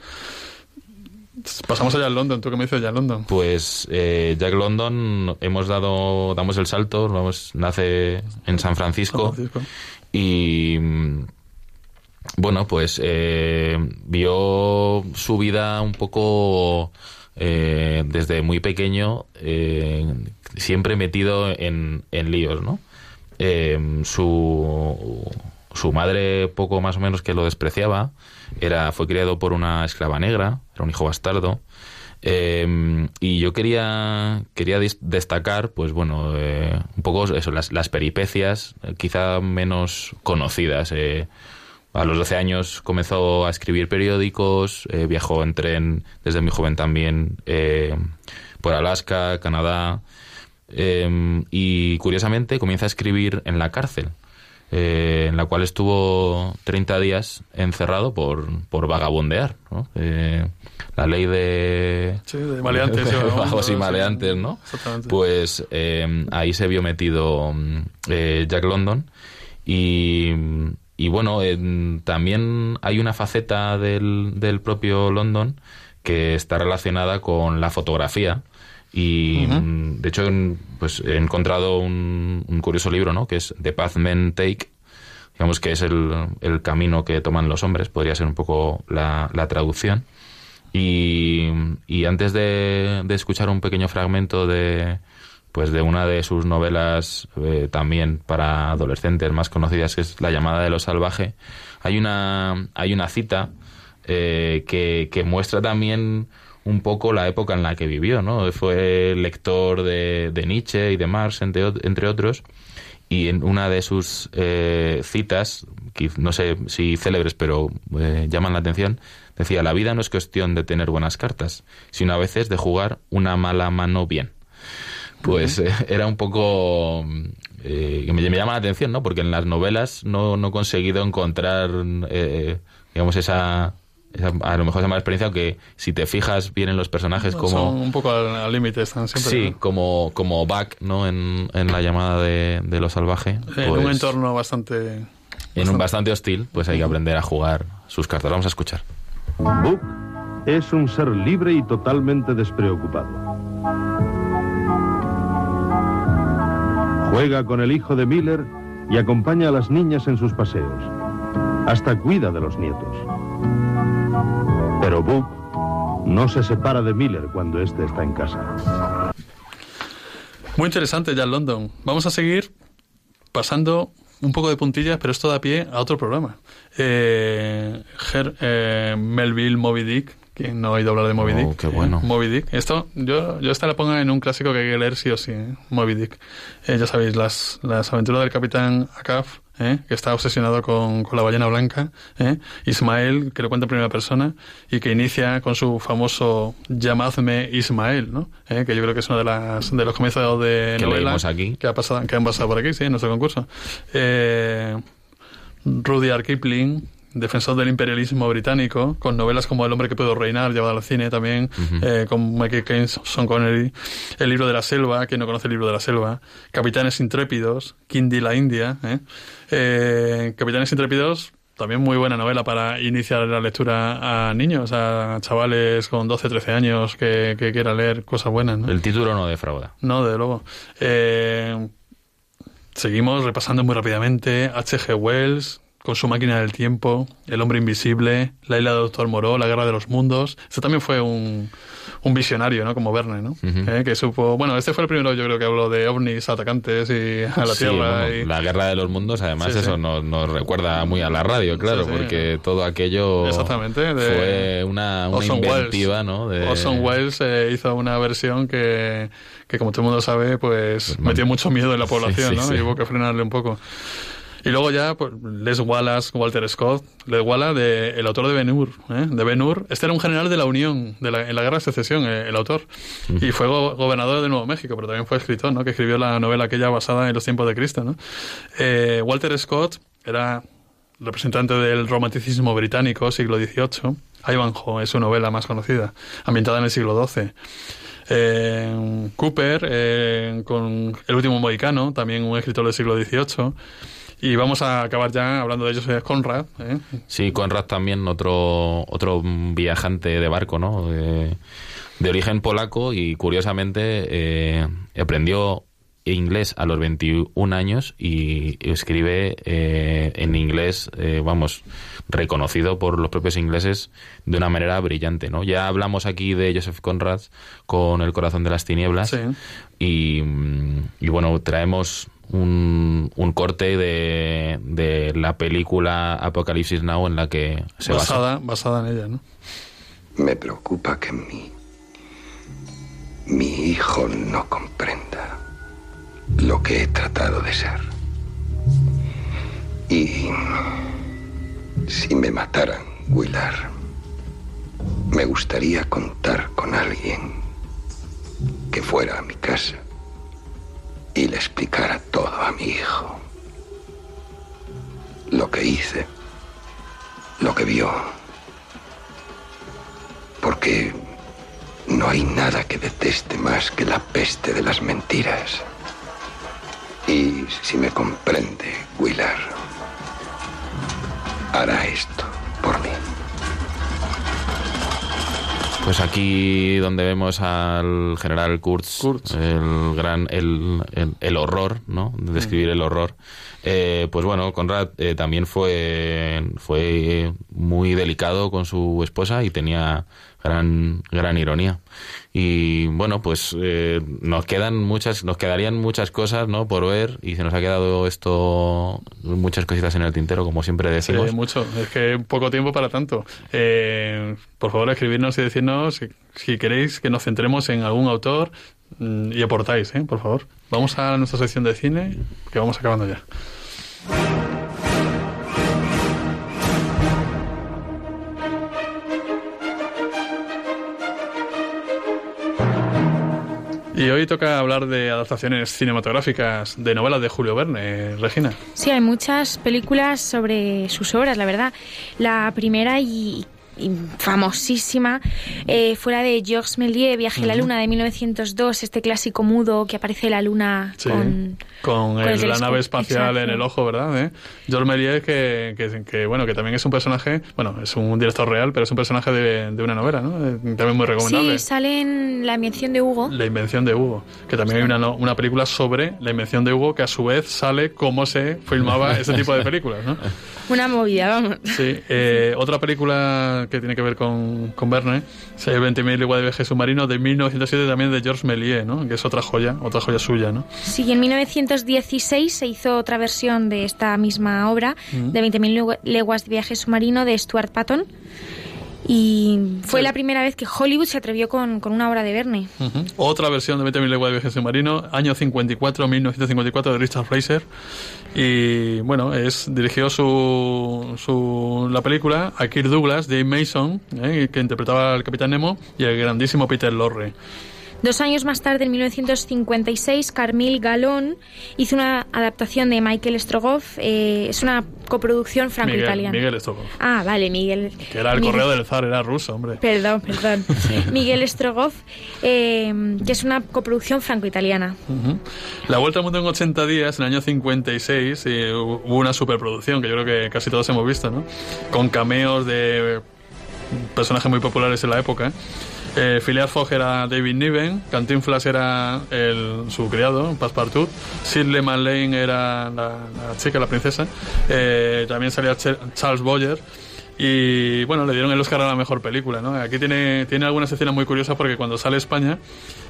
Pasamos a Jack London. ¿Tú qué me dices de Jack London? Pues eh, Jack London hemos dado, damos el salto, vamos, nace en San Francisco, San Francisco. y bueno, pues eh, vio su vida un poco eh, desde muy pequeño, eh, siempre metido en, en líos, ¿no? Eh, su, su madre poco más o menos que lo despreciaba, era, fue criado por una esclava negra, era un hijo bastardo. Eh, y yo quería quería destacar pues bueno eh, un poco eso las, las peripecias quizá menos conocidas eh, a los 12 años comenzó a escribir periódicos eh, viajó en tren desde muy joven también por Alaska Canadá y curiosamente comienza a escribir en la cárcel eh, en la cual estuvo 30 días encerrado por, por vagabundear, ¿no? Eh, la ley de... Sí, de maleantes. de vagos y maleantes, ¿no? Pues eh, ahí se vio metido eh, Jack London y, y bueno, también hay una faceta del, del propio London que está relacionada con la fotografía Y mm, de hecho, pues he encontrado un, un curioso libro, ¿no? Que es The Path Men Take, digamos que es el, el camino que toman los hombres, podría ser un poco la, la traducción. Y, y antes de, de escuchar un pequeño fragmento de pues de una de sus novelas eh, también para adolescentes más conocidas que es La llamada de lo salvaje, hay una hay una cita eh, que, que muestra también un poco la época en la que vivió, ¿no? Fue lector de, Nietzsche y de Marx, entre, ot- entre otros, y en una de sus eh, citas, no sé si célebres, pero eh, llaman la atención, decía, la vida no es cuestión de tener buenas cartas, sino a veces de jugar una mala mano bien. Pues eh, era un poco... eh, que me, me llama la atención, ¿no? Porque en las novelas no, no he conseguido encontrar, eh, digamos, esa, esa- A lo mejor esa mala experiencia, aunque si te fijas bien en los personajes como... Son un poco al límite, están siempre. Sí, ¿no? como, como Buck, ¿no? En, en la llamada de, de lo salvaje. En un pues, entorno bastante. en un bastante hostil, pues hay que aprender a jugar sus cartas. Vamos a escuchar. Book es un ser libre y totalmente despreocupado. Juega con el hijo de Miller y acompaña a las niñas en sus paseos. Hasta cuida de los nietos. Pero Book no se separa de Miller cuando éste está en casa. Muy interesante ya London. Vamos a seguir pasando un poco de puntillas, pero esto da pie a otro programa. Eh, eh, Melville Moby Dick. ¿Quién no ha oído hablar de Moby Oh, Dick? qué bueno. Moby Dick. Esto, yo, yo esta la pongo en un clásico que hay que leer sí o sí. ¿eh? Moby Dick. Eh, ya sabéis, las, las aventuras del capitán Akaf, ¿eh? que está obsesionado con, con la ballena blanca. ¿eh? Ismael, que lo cuenta en primera persona, y que inicia con su famoso Llamadme Ismael, ¿no? ¿Eh? que yo creo que es uno de, las, de los comienzos de Que novela aquí. que, ha pasado, que han pasado por aquí, sí, en nuestro concurso. Rudyard Kipling, defensor del imperialismo británico, con novelas como El hombre que pudo reinar, llevado al cine también, eh, con Michael Caine, Sean Connery, El libro de la selva, quien no conoce el libro de la selva, Capitanes intrépidos, Kindi la India, ¿eh? Eh, Capitanes intrépidos, también muy buena novela para iniciar la lectura a niños, a chavales con 12, 13 años que, que quieran leer cosas buenas. ¿no? El título no defrauda. No, de luego. Eh, seguimos repasando muy rápidamente. H.G. Wells, con su máquina del tiempo, El hombre invisible, La isla del doctor Moreau, La guerra de los mundos. Este también fue un, un visionario, ¿no? Como Verne, ¿no? Eh, que supo... Bueno, este fue el primero, yo creo que habló de ovnis atacantes y a la Sí, Tierra. bueno, y... La guerra de los mundos, además, Sí, eso sí. Nos, nos recuerda muy a la radio, claro, porque todo aquello Exactamente, de- fue una, una inventiva, Welles. ¿no? De- Orson Welles eh, hizo una versión que, que, como todo el mundo sabe, pues metió mucho miedo en la población, ¿no? Y hubo que frenarle un poco. Y luego ya, pues, Les Wallace, Walter Scott, Les Wallace, de, el autor de Ben Hur, ¿eh? de Ben Hur. Este era un general de la Unión, de la, en la Guerra de Secesión, eh, el autor. Y fue go- gobernador de Nuevo México, pero también fue escritor, ¿no? Que escribió la novela aquella basada en los tiempos de Cristo, ¿no? Eh, Walter Scott era representante del romanticismo británico, siglo XVIII. Ivanhoe es su novela más conocida, ambientada en el siglo XII. Eh, Cooper, eh, con El último mohicano, también un escritor del siglo XVIII. Y vamos a acabar ya hablando de ellos, es Conrad. ¿eh? Sí, Conrad también, otro, otro viajante de barco, ¿no? De, de origen polaco y curiosamente eh, aprendió inglés a los 21 años y escribe eh, en inglés, eh, vamos, reconocido por los propios ingleses de una manera brillante, ¿no? Ya hablamos aquí de Joseph Conrad con El corazón de las tinieblas y, mm, y bueno, traemos un, un corte de, de la película Apocalipsis Now en la que se basa. basada, basada en ella, ¿no? Me preocupa que mi. mi hijo no comprenda lo que he tratado de ser. Y. si me mataran, Willard, me gustaría contar con alguien que fuera a mi casa y le explicara todo a mi hijo. Lo que hice, lo que vio. Porque no hay nada que deteste más que la peste de las mentiras. Y si me comprende, Willard, hará esto por mí. Pues aquí donde vemos al general Kurtz, el gran el, el, el horror, ¿no? De describir el horror. Eh, pues bueno, Conrad eh, también fue fue muy delicado con su esposa y tenía gran gran ironía y bueno pues eh, nos quedan muchas nos quedarían muchas cosas no por ver y se nos ha quedado esto muchas cositas en el tintero como siempre decimos Sí, mucho. Es que poco tiempo para tanto. Eh, por favor, escribirnos y decirnos si, si queréis que nos centremos en algún autor y aportáis, ¿eh? por favor. Vamos a nuestra sección de cine, que vamos acabando ya. Y hoy toca hablar de adaptaciones cinematográficas de novelas de Julio Verne, Regina. Sí, hay muchas películas sobre sus obras, la verdad. La primera y, y famosísima eh, fue la de Georges Méliès, Viaje a la. Luna de 1902, este clásico mudo que aparece la luna Sí, con... con, con el- el la nave espacial exacto. en el ojo, ¿verdad? ¿Eh? Georges Méliès, que, que, que, bueno, que también es un personaje, bueno, es un director real, pero es un personaje de, de una novela, ¿no? Eh, También muy recomendable. Sí, sale en La invención de Hugo. La invención de Hugo, que también hay una, una película sobre la invención de Hugo, que a su vez sale cómo se filmaba ese tipo de películas, ¿no? Una movida, vamos. Sí, eh, otra película que tiene que ver con, con Verne, es 20.000 leguas de viaje submarino de 1907 también de Georges Méliès, ¿no? Que es otra joya, otra joya suya, ¿no? Sí, en 1916 se hizo otra versión de esta misma obra, Mm. de 20.000 legua- leguas de viaje submarino de Stuart Patton. Y fue la primera vez que Hollywood se atrevió con, con una obra de Verne. Otra versión de 20.000 leguas de viaje submarino, año 54, 1954, de Richard Fraser. Y bueno, es dirigió su, su la película a Kirk Douglas, Dave Mason, ¿eh? que interpretaba al Capitán Nemo, y el grandísimo Peter Lorre. Dos años más tarde, en 1956, Carmille Galón hizo una adaptación de Michael Strogoff. eh, es una coproducción franco-italiana. Miguel Strogoff, Ah, vale, Miguel. que era el Miguel- correo del zar, era ruso, hombre. Perdón, perdón. Miguel Strogoff, eh, que es una coproducción franco-italiana. La Vuelta al Mundo en 80 días, en el año 56, eh, hubo una superproducción que yo creo que casi todos hemos visto, ¿no? Con cameos de personajes muy populares en la época. Eh, Phileas Fogg era David Niven, Cantinflas era su criado, Passepartout, Shirley MacLaine era la, chica, la princesa, eh, también salía Ch- Charles Boyer. Y bueno, le dieron el Oscar a la mejor película, ¿no? Aquí tiene, tiene algunas escenas muy curiosas porque cuando sale España,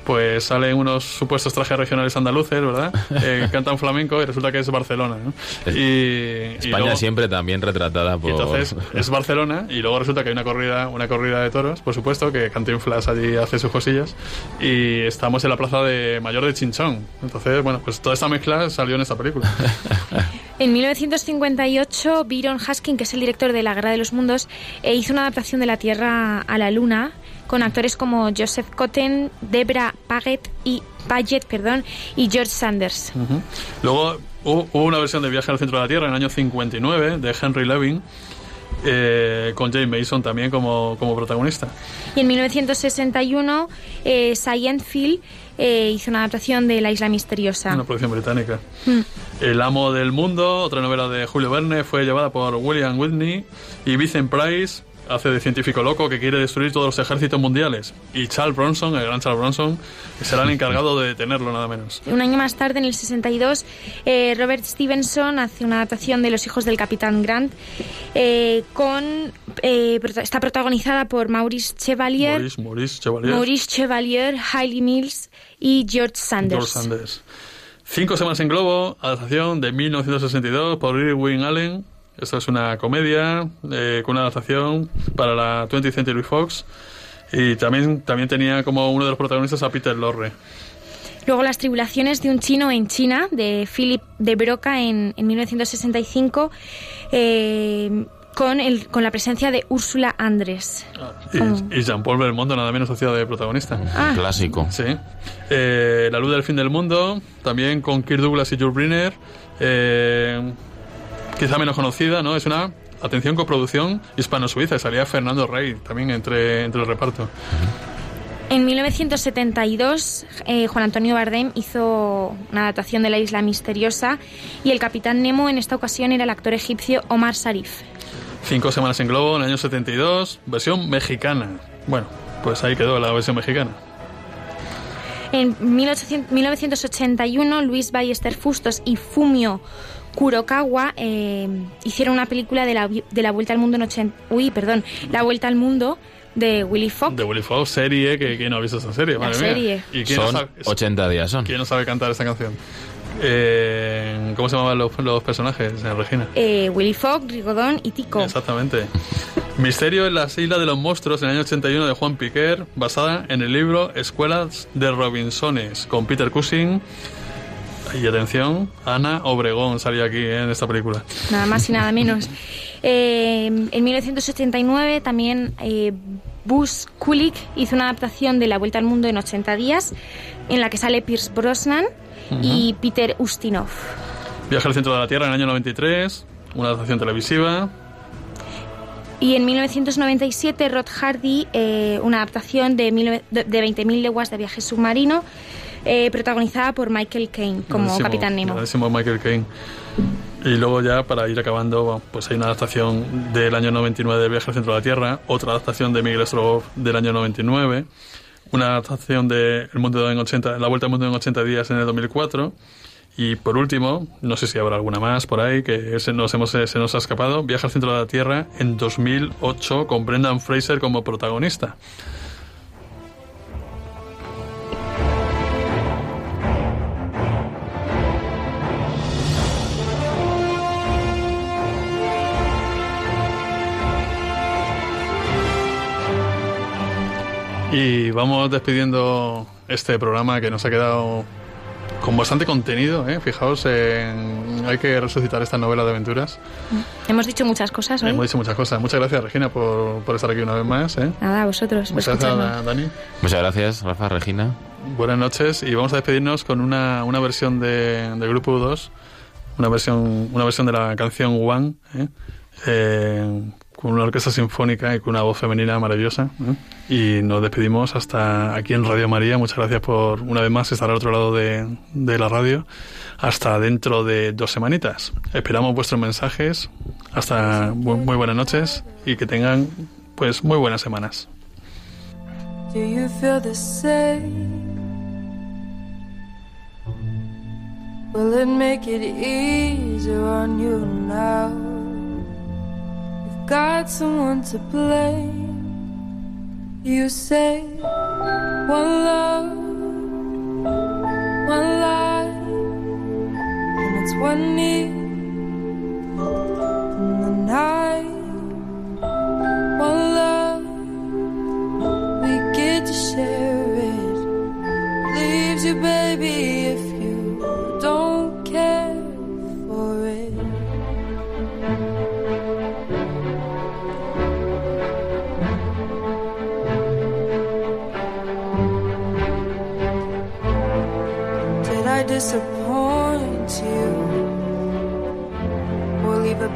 pues salen unos supuestos trajes regionales andaluces, ¿verdad? Eh, cantan flamenco y resulta que es Barcelona, ¿no? Y, y España luego- siempre también retratada por y entonces es Barcelona y luego resulta que hay una corrida, una corrida de toros, por supuesto, que Cantinflas allí hace sus cosillas y estamos en la plaza de Mayor de Chinchón. Entonces, bueno, pues toda esta mezcla salió en esta película. En 1958, Byron Haskin, que es el director de La Guerra de los Mundos, eh, hizo una adaptación de La Tierra a la Luna con actores como Joseph Cotten, Debra Paget y Paget, perdón, y George Sanders. Luego hu- hubo una versión de Viaje al centro de la Tierra en el año 59 de Henry Levin eh, con James Mason también como, como protagonista. Y en 1961, eh, Phil eh, hizo una adaptación de La Isla Misteriosa. Una producción británica. Mm. El amo del mundo, otra novela de Julio Verne, fue llevada por William Whitney y Vincent Price hace de científico loco que quiere destruir todos los ejércitos mundiales. Y Charles Bronson, el gran Charles Bronson, será el encargado de detenerlo nada menos. Un año más tarde, en el 62, eh, Robert Stevenson hace una adaptación de Los hijos del Capitán Grant, eh, con eh, está protagonizada por Maurice Chevalier, Maurice, Maurice Chevalier. Maurice Chevalier, Hailey Mills y George Sanders. George Sanders. Cinco semanas en globo, adaptación de 1962 por Irwin Allen. Esto es una comedia eh, con una adaptación para la 20th Century Fox. Y también, también tenía como uno de los protagonistas a Peter Lorre. Luego Las tribulaciones de un chino en China, de Philip de Broca en, en 1965, eh, con, el, con la presencia de Úrsula Andrés. Y, y Jean-Paul Belmondo nada menos hacía de protagonista. Ah. Clásico. Sí. Eh, la luz del fin del mundo, también con Kirk Douglas y Jules Briner. Eh, quizá menos conocida, ¿no? Es una, atención, coproducción hispano-suiza. Salía Fernando Rey también entre, entre el reparto. En 1972, eh, Juan Antonio Bardem hizo una adaptación de La Isla Misteriosa y el capitán Nemo en esta ocasión era el actor egipcio Omar Sharif. Cinco semanas en globo en el año 72, versión mexicana. Bueno, Pues ahí quedó la versión mexicana. En 1800 1981, Luis Ballester Fustos y Fumio Kurokawa eh, hicieron una película de la, de la Vuelta al Mundo en 80... Uy, perdón, La Vuelta al Mundo de Willy Fox. De Willy Fox, serie, que quién no ha visto esa serie, La madre mía. serie. ¿Y quién no Son sabe- 80 días son. ¿Quién no sabe cantar esta canción? Eh, ¿Cómo se llamaban los, los personajes, Regina? Eh, Willy Fox, Rigodón y Tico. Exactamente. Misterio en las Islas de los Monstruos, en el año 81, de Juan Piquer, basada en el libro Escuelas de Robinsones, con Peter Cushing. Y atención, Ana Obregón salía aquí eh, en esta película. Nada más y nada menos. Eh, en 1989 también eh, Buzz Kulik hizo una adaptación de La Vuelta al Mundo en 80 días, en la que sale Pierce Brosnan y Peter Ustinov. Viaje al centro de la Tierra en el año 93, una adaptación televisiva. Y en 1997 Rod Hardy, eh, una adaptación de de 20.000 leguas de viaje submarino, eh, protagonizada por Michael Caine como Capitán Nemo. Michael Caine. Y luego ya, para ir acabando, pues hay una adaptación del año 99 de Viaje al centro de la Tierra, otra adaptación de Miguel Strogoff del año 99, una adaptación de El mundo en 80, La Vuelta al Mundo en 80 días en el 2004, y por último, no sé si habrá alguna más por ahí que se nos, hemos, se nos ha escapado, Viaje al centro de la Tierra en 2008 con Brendan Fraser como protagonista. Y vamos despidiendo este programa que nos ha quedado con bastante contenido, ¿eh? Fijaos, en- hay que resucitar esta novela de aventuras. Hemos dicho muchas cosas hoy. Hemos dicho muchas cosas. Muchas gracias, Regina, por, por estar aquí una vez más. ¿eh? Nada, a vosotros. Muchas gracias, escucharnos. Dani. Muchas gracias, Rafa, Regina. Buenas noches y vamos a despedirnos con una, una versión de, del grupo U2, una versión, una versión de la canción One, ¿eh? Con una orquesta sinfónica y con una voz femenina maravillosa. Y nos despedimos hasta aquí en Radio María. Muchas gracias por una vez más estar al otro lado de, de la radio. Hasta dentro de dos semanitas. Esperamos vuestros mensajes. Hasta muy buenas noches y que tengan pues muy buenas semanas. Do you feel the same? Will it make it easier on you now? Got someone to blame. You say one love, one life, and it's one need in the night. One love we get to share it. Leaves you, baby,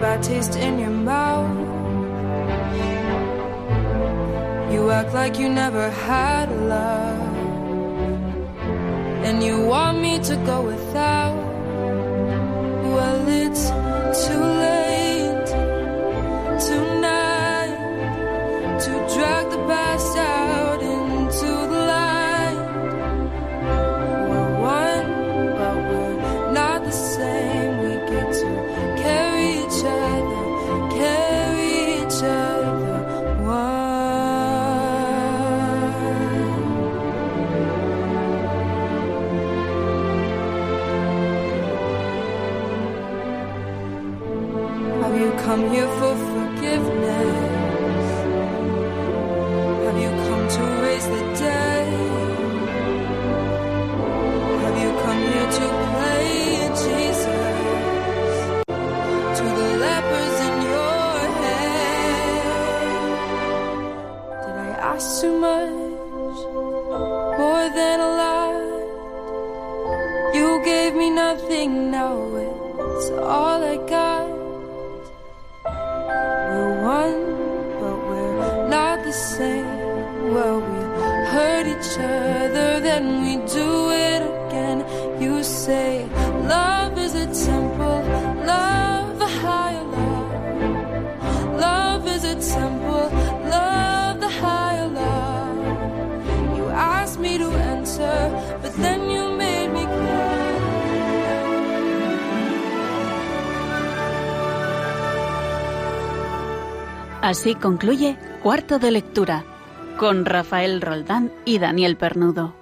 bad taste in your mouth? You act like you never had love. And you want me to go without. Well, it's too late tonight Así concluye Cuarto de Lectura con Rafael Roldán y Daniel Pernudo.